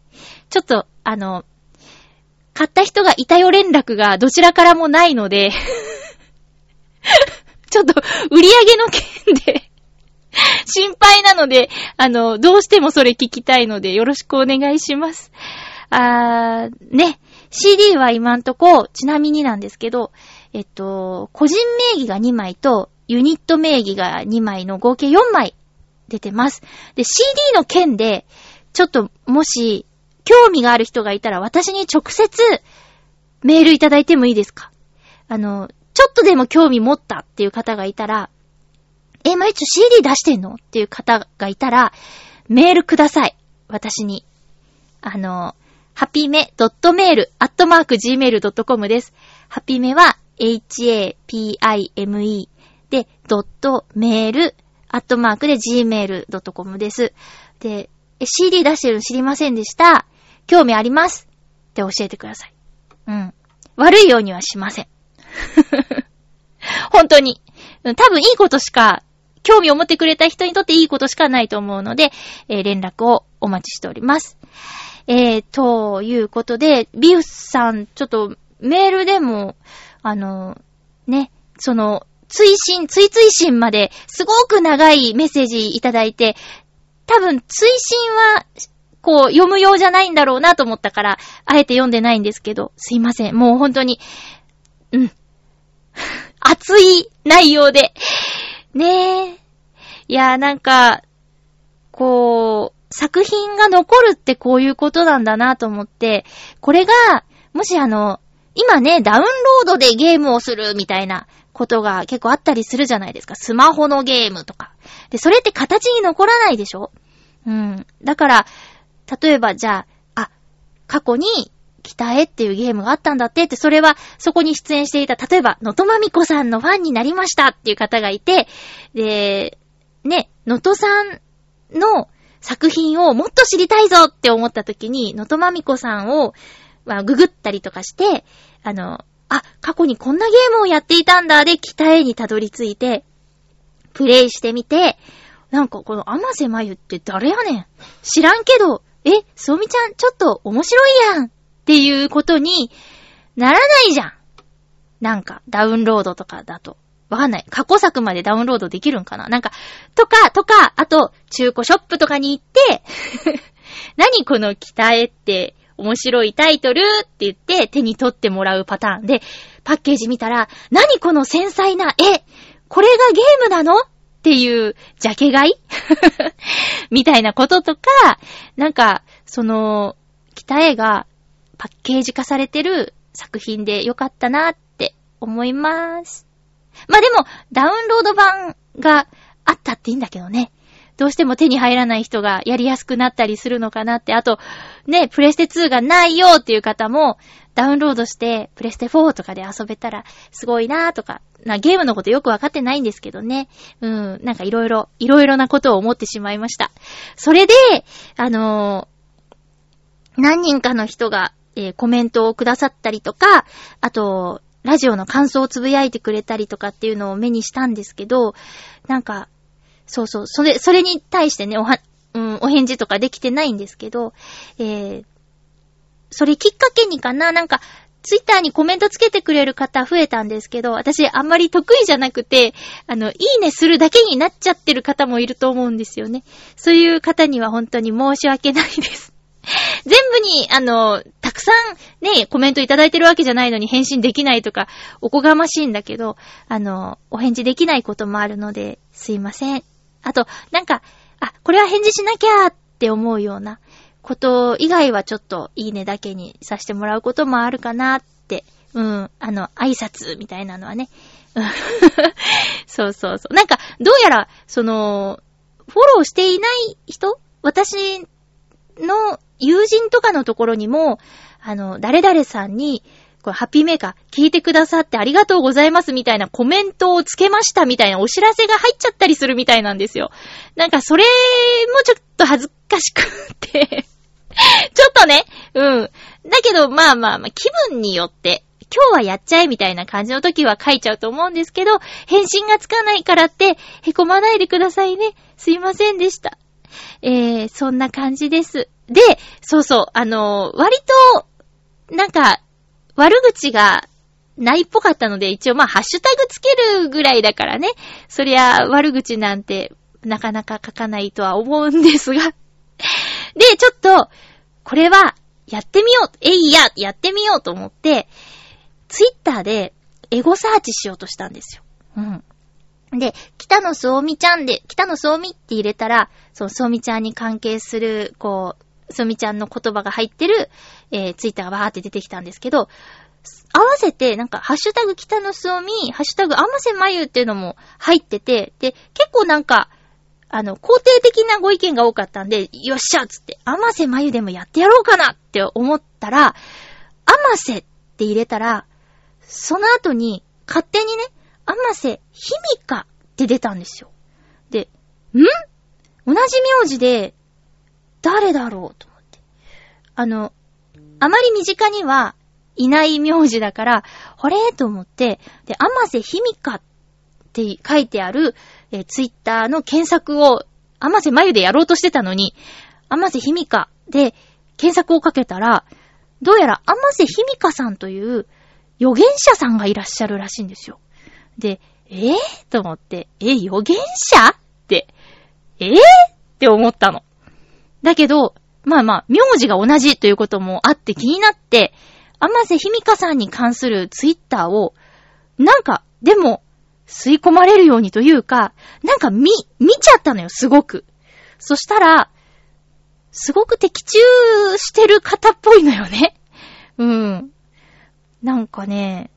ちょっと、あの、買った人がいたよ連絡がどちらからもないので、ちょっと売り上げの件で心配なので、あの、どうしてもそれ聞きたいのでよろしくお願いします。あー、ね。CD は今んとこ、ちなみになんですけど、えっと、個人名義が2枚と、ユニット名義が2枚の合計4枚出てます。で、CD の件で、ちょっと、もし、興味がある人がいたら、私に直接、メールいただいてもいいですか？あの、ちょっとでも興味持ったっていう方がいたら、え、まゆちょ CD 出してんの？っていう方がいたら、メールください。私に。あの、ハピメ .mail アットマーク gmail.com です。ハピメは h-a-p-i-m-e で、ドットメールアットマークで gmail.com です。で、CD 出してるの知りませんでした。興味ありますって教えてください。うん。悪いようにはしません。本当に。多分いいことしか、興味を持ってくれた人にとっていいことしかないと思うので、えー連絡をお待ちしております。えー、ということで、ビュースさん、ちょっとメールでも、あの、ね、その、追伸、追追伸まですごく長いメッセージいただいて、多分追伸は、こう、読むようじゃないんだろうなと思ったから、あえて読んでないんですけど、すいません。もう本当に、うん。熱い内容で。ねえ。いやなんか、こう、作品が残るってこういうことなんだなと思って、これが、もしあの、今ね、ダウンロードでゲームをするみたいなことが結構あったりするじゃないですか。スマホのゲームとか。で、それって形に残らないでしょ？うん。だから、例えばじゃあ、あ、過去に、北へっていうゲームがあったんだってって、それはそこに出演していた、例えば、のとまみこさんのファンになりましたっていう方がいて、で、ね、のとさんの作品をもっと知りたいぞって思った時に、のとまみこさんを、まあ、ググったりとかして、あの、あ、過去にこんなゲームをやっていたんだで、北へにたどり着いて、プレイしてみて、なんかこの甘瀬まゆって誰やねん知らんけど、え、そうみちゃんちょっと面白いやんっていうことにならないじゃん。なんか、ダウンロードとかだと。わかんない。過去作までダウンロードできるんかななんか、とか、とか、あと、中古ショップとかに行って、何この北へって面白いタイトルって言って手に取ってもらうパターンで、パッケージ見たら、何この繊細な絵？これがゲームなの？っていう、ジャケ買い？みたいなこととか、なんか、その、北へがパッケージ化されてる作品でよかったなって思います。まあでも、ダウンロード版があったっていいんだけどね。どうしても手に入らない人がやりやすくなったりするのかなって。あと、ね、プレステ2がないよっていう方も、ダウンロードして、プレステ4とかで遊べたら、すごいなーとか、な、ゲームのことよくわかってないんですけどね。うん、なんかいろいろ、いろいろなことを思ってしまいました。それで、あのー何人かの人が、えーコメントをくださったりとか、あと、ラジオの感想をつぶやいてくれたりとかっていうのを目にしたんですけど、なんか、そうそう、それ、それに対してね、おは、うん、お返事とかできてないんですけど、えー、それきっかけにかな、なんか、ツイッターにコメントつけてくれる方増えたんですけど、私あんまり得意じゃなくて、あの、いいねするだけになっちゃってる方もいると思うんですよね。そういう方には本当に申し訳ないです。全部に、あの、たくさんね、コメントいただいてるわけじゃないのに返信できないとか、おこがましいんだけど、あの、お返事できないこともあるので、すいません。あと、なんか、あ、これは返事しなきゃって思うようなこと以外はちょっといいねだけにさせてもらうこともあるかなって、うん、あの、挨拶みたいなのはね。そうそうそう。なんか、どうやら、その、フォローしていない人？私の友人とかのところにも、あの、誰々さんに、これハッピーメーカー聞いてくださってありがとうございますみたいなコメントをつけましたみたいなお知らせが入っちゃったりするみたいなんですよ。なんかそれもちょっと恥ずかしくって。ちょっとね、うん。だけど、まあまあまあ、気分によって、今日はやっちゃえみたいな感じの時は書いちゃうと思うんですけど、返信がつかないからって、へこまないでくださいね。すいませんでした。えー、そんな感じです。で、そうそう、あのー割と、なんか、悪口がないっぽかったので、一応まあ、ハッシュタグつけるぐらいだからね。そりゃ、悪口なんて、なかなか書かないとは思うんですが。で、ちょっと、これは、やってみよう。えいや、やってみようと思って、ツイッターで、エゴサーチしようとしたんですよ。うん。で、北野すおみちゃんで、北野すおみって入れたら、そう、すおみちゃんに関係する、こう、すみちゃんの言葉が入ってる、えー、ツイッターがバーって出てきたんですけど、合わせて、なんか、ハッシュタグ北野すおみ、ハッシュタグあませまゆっていうのも入ってて、で、結構なんか、あの、肯定的なご意見が多かったんで、よっしゃっつって、あませまゆでもやってやろうかなって思ったら、あませって入れたら、その後に、勝手にね、あませひみかって出たんですよ。で、ん？同じ名字で、誰だろうと思って。あの、あまり身近にはいない名字だから、あれと思って、で、あませひみかって書いてある、えツイッターの検索を、あませまゆでやろうとしてたのに、あませひみかで検索をかけたら、どうやらあませひみかさんという預言者さんがいらっしゃるらしいんですよ。で、えー、と思って、え、預言者？って、えー、って思ったの。だけど、まあまあ、名字が同じということもあって気になって、甘瀬ひみかさんに関するツイッターを、なんか、でも、吸い込まれるようにというか、なんか見、見ちゃったのよ、すごく。そしたら、すごく的中してる方っぽいのよね。うん。なんかね、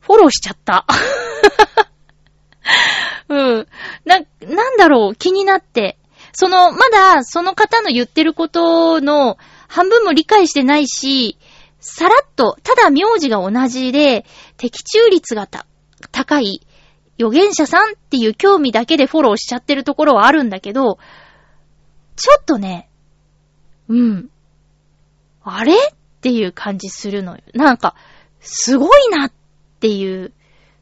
フォローしちゃった。うん。な、なんだろう、気になって。その、まだ、その方の言ってることの半分も理解してないし、さらっと、ただ名字が同じで、的中率がた、高い、預言者さんっていう興味だけでフォローしちゃってるところはあるんだけど、ちょっとね、うん。あれっていう感じするのよ。なんか、すごいなっていう、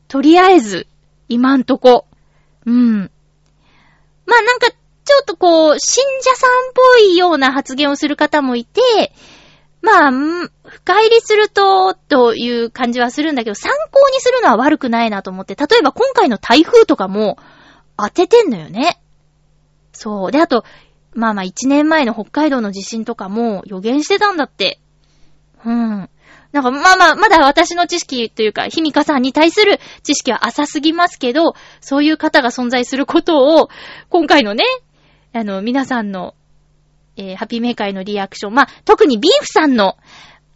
とりあえず、今んとこ。うん。まあなんか、ちょっとこう、信者さんっぽいような発言をする方もいて、まあ、深入りすると、という感じはするんだけど、参考にするのは悪くないなと思って、例えば今回の台風とかも当ててんのよね。そう。で、あと、まあまあ1年前の北海道の地震とかも予言してたんだって。うん。なんかまあまあ、まだ私の知識というか、ひみかさんに対する知識は浅すぎますけど、そういう方が存在することを、今回のね、あの、皆さんの、えーハッピーメーカーへのリアクション、まあ、特にビーフさんの、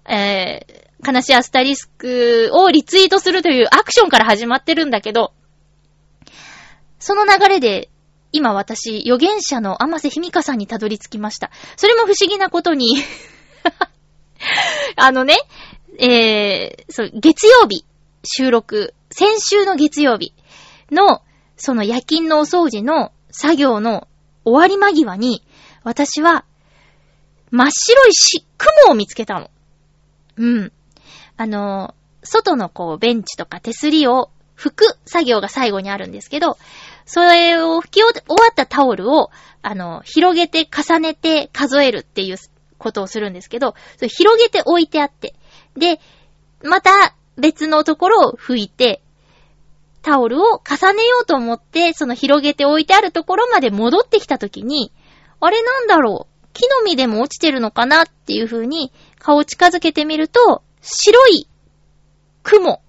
えー、悲しいアスタリスクをリツイートするというアクションから始まってるんだけど、その流れで、今私、予言者の甘瀬ひみかさんにたどり着きました。それも不思議なことに あのね、えー、そう、月曜日、収録、先週の月曜日の、その夜勤のお掃除の作業の終わり間際に、私は、真っ白いし、雲を見つけたの。うん。あの、外のこう、ベンチとか手すりを拭く作業が最後にあるんですけど、それを拭き終わったタオルを、あの、広げて重ねて数えるっていうことをするんですけど、それ広げて置いてあって、で、また別のところを拭いて、タオルを重ねようと思って、その広げて置いてあるところまで戻ってきたときに、あれなんだろう木の実でも落ちてるのかなっていう風に顔を近づけてみると、白い雲、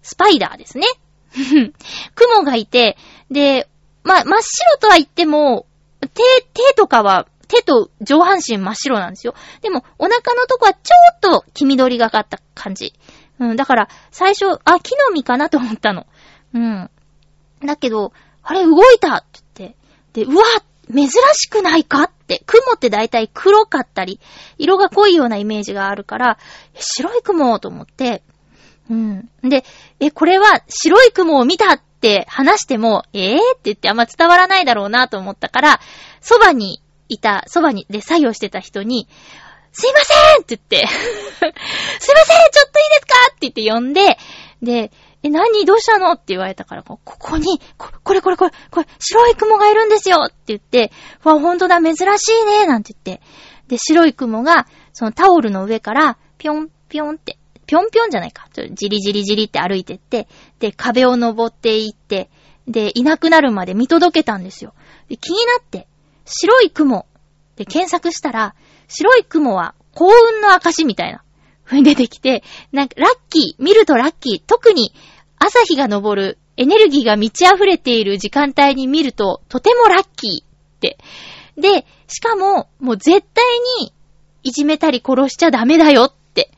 スパイダーですね。雲がいて、で、ま、真っ白とは言っても、手、手とかは、手と上半身真っ白なんですよ。でも、お腹のとこはちょっと黄緑がかった感じ。うん、だから、最初、あ、木の実かなと思ったの。うん。だけど、あれ動いたって言って、で、うわ珍しくないかって、雲ってだいたい黒かったり、色が濃いようなイメージがあるから、白い雲と思って、うん。で、え、これは白い雲を見たって話しても、えー、って言ってあんま伝わらないだろうなと思ったから、そばにいた、そばに、で作業してた人に、すいませんって言って、すいませんちょっといいですかって言って呼んで、で、え、何？どうしたの？って言われたから、ここに、ここれこれこれ、これ、白い雲がいるんですよって言って、わ、ほんとだ、珍しいねなんて言って。で、白い雲が、そのタオルの上から、ぴょんぴょんって、ぴょんぴょんじゃないか。ちょじりじりじりって歩いてって、で、壁を登っていって、で、いなくなるまで見届けたんですよ。で、気になって、白い雲で検索したら、白い雲は幸運の証みたいな。ふに出てきて、なんか、ラッキー、見るとラッキー、特に朝日が昇る、エネルギーが満ち溢れている時間帯に見ると、とてもラッキーって。で、しかも、もう絶対に、いじめたり殺しちゃダメだよって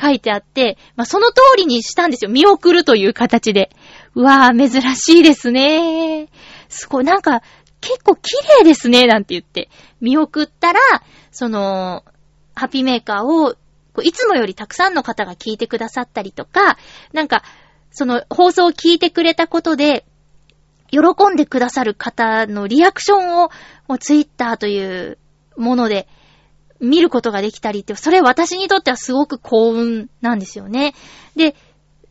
書いてあって、まあ、その通りにしたんですよ。見送るという形で。うわぁ、珍しいですね。すごい、なんか、結構綺麗ですね、なんて言って。見送ったら、その、ハッピーメーカーを、こういつもよりたくさんの方が聞いてくださったりとか、なんか、その放送を聞いてくれたことで、喜んでくださる方のリアクションを、もうツイッターというもので見ることができたりって、それ私にとってはすごく幸運なんですよね。で、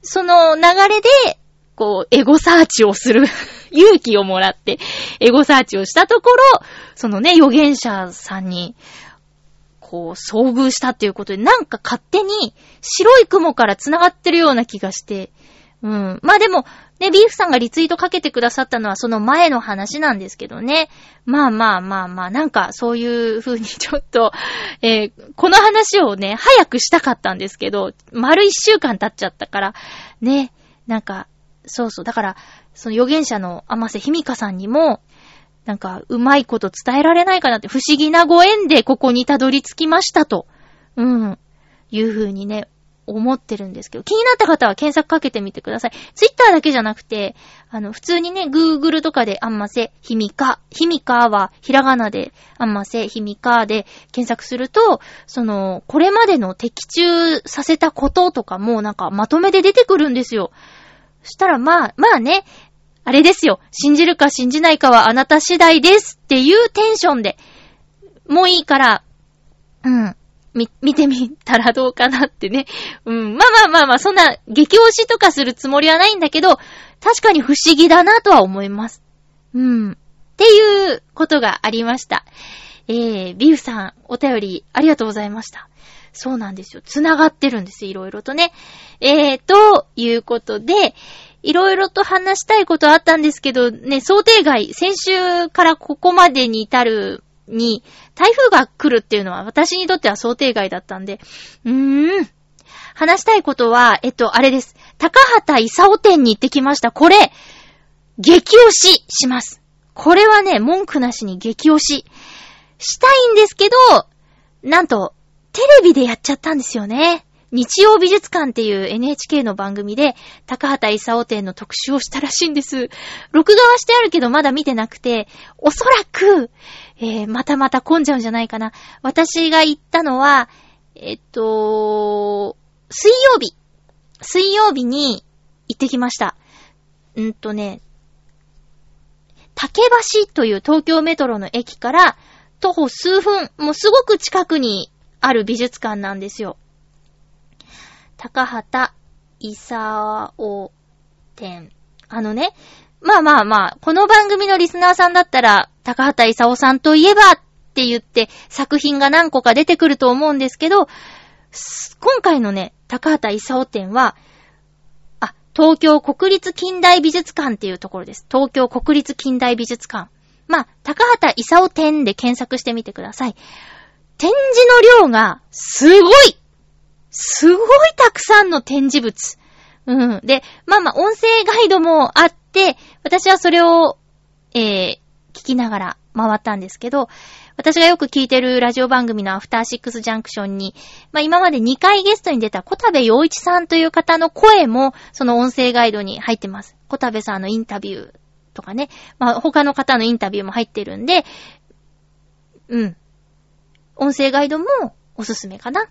その流れで、こう、エゴサーチをする 勇気をもらって、エゴサーチをしたところ、そのね、預言者さんに、こう、遭遇したっていうことで、なんか勝手に白い雲から繋がってるような気がして、うん。まあでも、ね、ビーフさんがリツイートかけてくださったのはその前の話なんですけどね。まあまあまあまあ、なんかそういう風にちょっと、えーこの話をね、早くしたかったんですけど、丸一週間経っちゃったから、ね、なんか、そうそう。だから、その預言者の甘瀬ひみかさんにも、なんか、うまいこと伝えられないかなって、不思議なご縁でここにたどり着きましたと、うん、いう風にね、思ってるんですけど、気になった方は検索かけてみてください。ツイッターだけじゃなくて、あの、普通にね、Google とかであんませ、ひみか、ひみかは、ひらがなで、あんませ、ひみかで検索すると、その、これまでの的中させたこととかも、なんか、まとめで出てくるんですよ。そしたら、まあ、まあね、あれですよ。信じるか信じないかはあなた次第ですっていうテンションで、もういいから、うん。み、見てみたらどうかなってね。うん。まあまあまあまあ、そんな激推しとかするつもりはないんだけど、確かに不思議だなとは思います。うん。っていうことがありました。えー、ビーフさん、お便りありがとうございました。そうなんですよ。つながってるんですよ、いろいろとね。えー、ということで、いろいろと話したいことあったんですけど、ね、想定外、先週からここまでに至るに、台風が来るっていうのは私にとっては想定外だったんで、うーん。話したいことは、えっと、あれです。高畑勲店に行ってきました。これ、激推しします。これはね、文句なしに激推し。したいんですけど、なんと、テレビでやっちゃったんですよね。日曜美術館っていう NHK の番組で、高畑勲展の特集をしたらしいんです。録画はしてあるけどまだ見てなくて、おそらく、えー、またまた混んじゃうんじゃないかな。私が行ったのは、えっと、水曜日。水曜日に行ってきました。んとね、竹橋という東京メトロの駅から徒歩数分、もうすごく近くにある美術館なんですよ。高畑勲展。あのね、まあまあまあ、この番組のリスナーさんだったら、高畑勲さんといえばって言って作品が何個か出てくると思うんですけど、今回のね、高畑勲展は、あ、東京国立近代美術館っていうところです。東京国立近代美術館。まあ、高畑勲展で検索してみてください。展示の量が、すごいすごいたくさんの展示物。うん。で、まあまあ、音声ガイドもあって、私はそれを、えー、聞きながら回ったんですけど、私がよく聞いてるラジオ番組のアフターシックスジャンクションに、まあ今まで2回ゲストに出た小田部洋一さんという方の声も、その音声ガイドに入ってます。小田部さんのインタビューとかね、まあ他の方のインタビューも入ってるんで、うん。音声ガイドもおすすめかな。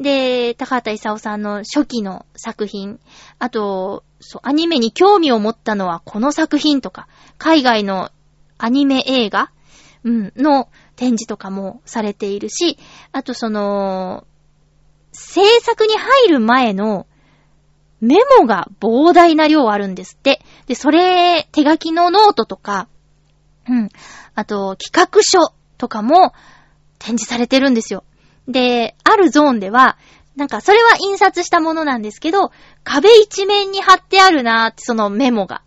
で、高畑勲さんの初期の作品、あと、そう、アニメに興味を持ったのはこの作品とか、海外のアニメ映画、うん、の展示とかもされているし、あとその、制作に入る前のメモが膨大な量あるんですって。で、それ、手書きのノートとか、うん、あと企画書とかも展示されてるんですよ。で、あるゾーンでは、なんかそれは印刷したものなんですけど、壁一面に貼ってあるなーってそのメモが。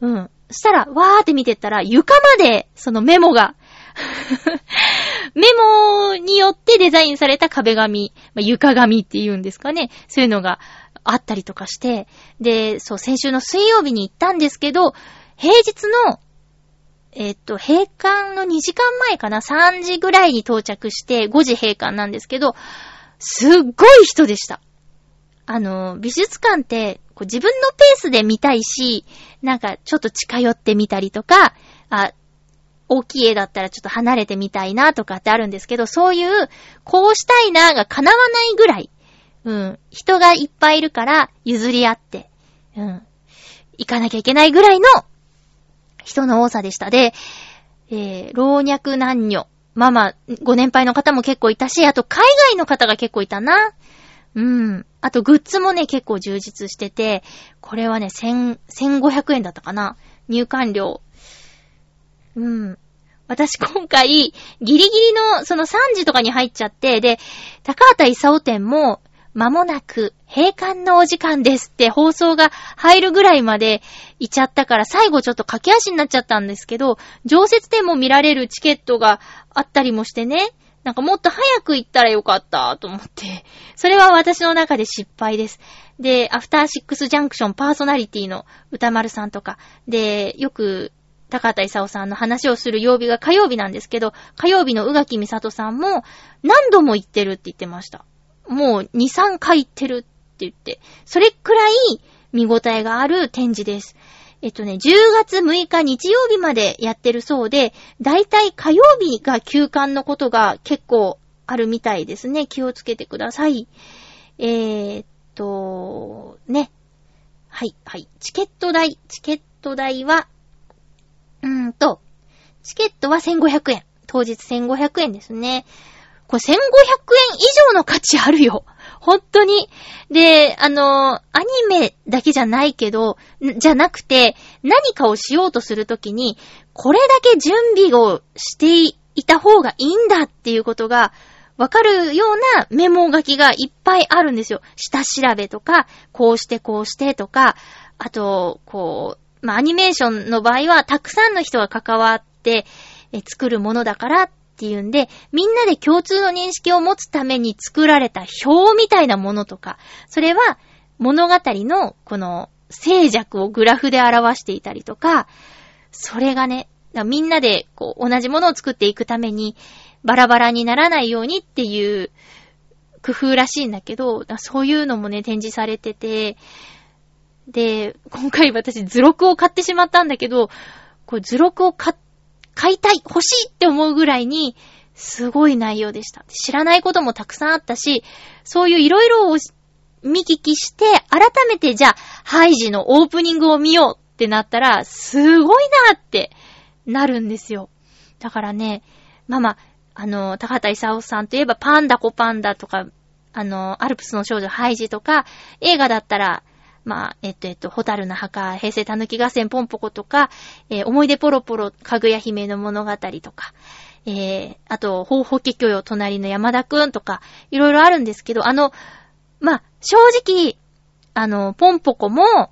うん。そしたら、わーって見てったら、床までそのメモが メモによってデザインされた壁紙、まあ、床紙って言うんですかね。そういうのがあったりとかして、で、そう、先週の水曜日に行ったんですけど、平日のえっと、閉館の2時間前かな ?3 時ぐらいに到着して、5時閉館なんですけど、すっごい人でした。あの、美術館って、こう自分のペースで見たいし、なんかちょっと近寄ってみたりとか、あ、大きい絵だったらちょっと離れてみたいなとかってあるんですけど、そういう、こうしたいなが叶わないぐらい、うん、人がいっぱいいるから譲り合って、うん、行かなきゃいけないぐらいの人の多さでした。で、えー、老若男女。まあまあ、ご年配の方も結構いたし、あと海外の方が結構いたな。うん。あとグッズもね、結構充実してて、これはね、千、1500円だったかな。入館料。うん。私今回、ギリギリの、その3時とかに入っちゃって、で、高畑勲店も、まもなく閉館のお時間ですって放送が入るぐらいまでいちゃったから最後ちょっと駆け足になっちゃったんですけど、常設でも見られるチケットがあったりもしてね、なんかもっと早く行ったらよかったと思って、それは私の中で失敗です。で、アフターシックスジャンクションパーソナリティの歌丸さんとか、で、よく高畑勲さんの話をする曜日が火曜日なんですけど、火曜日の宇垣美里さんも何度も行ってるって言ってました。もう2、3回行ってるって言って、それくらい見応えがある展示です。えっとね、10月6日日曜日までやってるそうで、だいたい火曜日が休館のことが結構あるみたいですね。気をつけてください。えー、っと、ね。はい、はい。チケット代、チケット代は、うーんと、チケットは1500円。当日1500円ですね。これ1500円以上の価値あるよ。本当に。で、あの、アニメだけじゃないけど、じゃなくて、何かをしようとするときに、これだけ準備をしていた方がいいんだっていうことが、わかるようなメモ書きがいっぱいあるんですよ。下調べとか、こうしてこうしてとか、あと、こう、まあ、アニメーションの場合は、たくさんの人が関わって、え作るものだからっっていうんで、みんなで共通の認識を持つために作られた表みたいなものとか、それは物語のこの静寂をグラフで表していたりとか、それがね、みんなでこう同じものを作っていくためにバラバラにならないようにっていう工夫らしいんだけど、そういうのもね、展示されてて、で、今回私図録を買ってしまったんだけど、これ図録を買っ、買いたい、欲しいって思うぐらいに、すごい内容でした。知らないこともたくさんあったし、そういういろいろを見聞きして、改めてじゃあ、ハイジのオープニングを見ようってなったら、すごいなってなるんですよ。だからね、ママ、あの、高畑勲さんといえばパンダコパンダとか、あの、アルプスの少女ハイジとか、映画だったら、まあ、えっと、えっと、ホタルの墓、平成たぬき合戦ポンポコとか、えー、思い出ポロポロ、かぐや姫の物語とか、えー、あと、ほうほけきょよ、隣の山田くんとか、いろいろあるんですけど、あの、まあ、正直、あの、ポンポコも、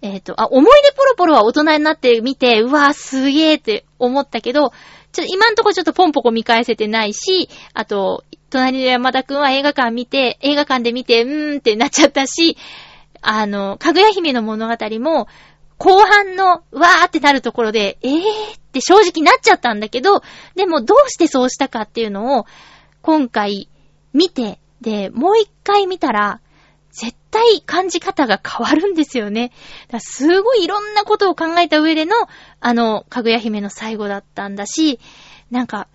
えっ、ー、と、あ、思い出ポロポロは大人になってみて、うわぁ、すげーって思ったけど、ちょっと今んとこちょっとポンポコ見返せてないし、あと、隣の山田くんは映画館見て、映画館で見て、うーんってなっちゃったし、あの、かぐや姫の物語も、後半の、わーってなるところで、えーって正直なっちゃったんだけど、でもどうしてそうしたかっていうのを、今回見て、で、もう一回見たら、絶対感じ方が変わるんですよね。すごいいろんなことを考えた上での、あの、かぐや姫の最後だったんだし、なんか、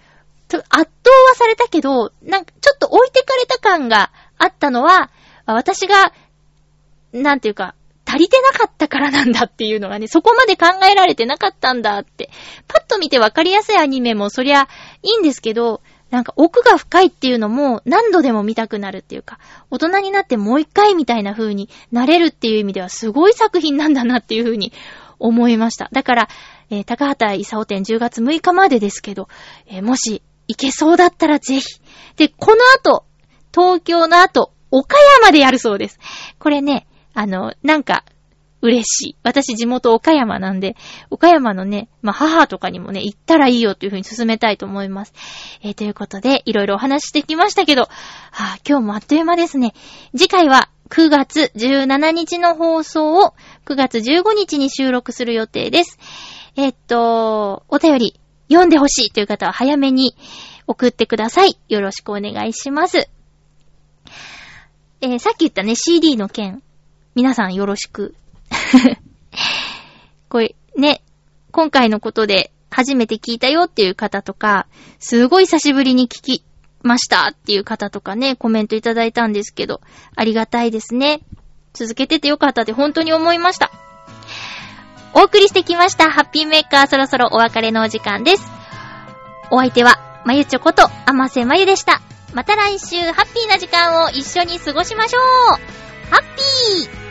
圧倒はされたけど、なんかちょっと置いてかれた感があったのは、私がなんていうか、足りてなかったからなんだっていうのがね、そこまで考えられてなかったんだって。パッと見てわかりやすいアニメもそりゃいいんですけど、なんか奥が深いっていうのも何度でも見たくなるっていうか、大人になってもう一回みたいな風になれるっていう意味ではすごい作品なんだなっていう風に思いました。だから、えー、高畑勲店10月6日までですけど、えー、もし行けそうだったらぜひ。で、この後、東京の後、岡山でやるそうです。これね、あの、なんか、嬉しい。私地元岡山なんで、岡山のね、まあ、母とかにもね、行ったらいいよというふうに進めたいと思います。えー、ということで、いろいろお話してきましたけど、はあ、今日もあっという間ですね。次回は9月17日の放送を9月15日に収録する予定です。えー、っと、お便り読んでほしいという方は早めに送ってください。よろしくお願いします。えー、さっき言ったね、CD の件。皆さんよろしく。これ、ね、今回のことで初めて聞いたよっていう方とか、すごい久しぶりに聞きましたっていう方とかね、コメントいただいたんですけど、ありがたいですね。続けててよかったって本当に思いました。お送りしてきました、ハッピーメーカーそろそろお別れのお時間です。お相手は、まゆちょこと、あませまゆでした。また来週、ハッピーな時間を一緒に過ごしましょうハッピー。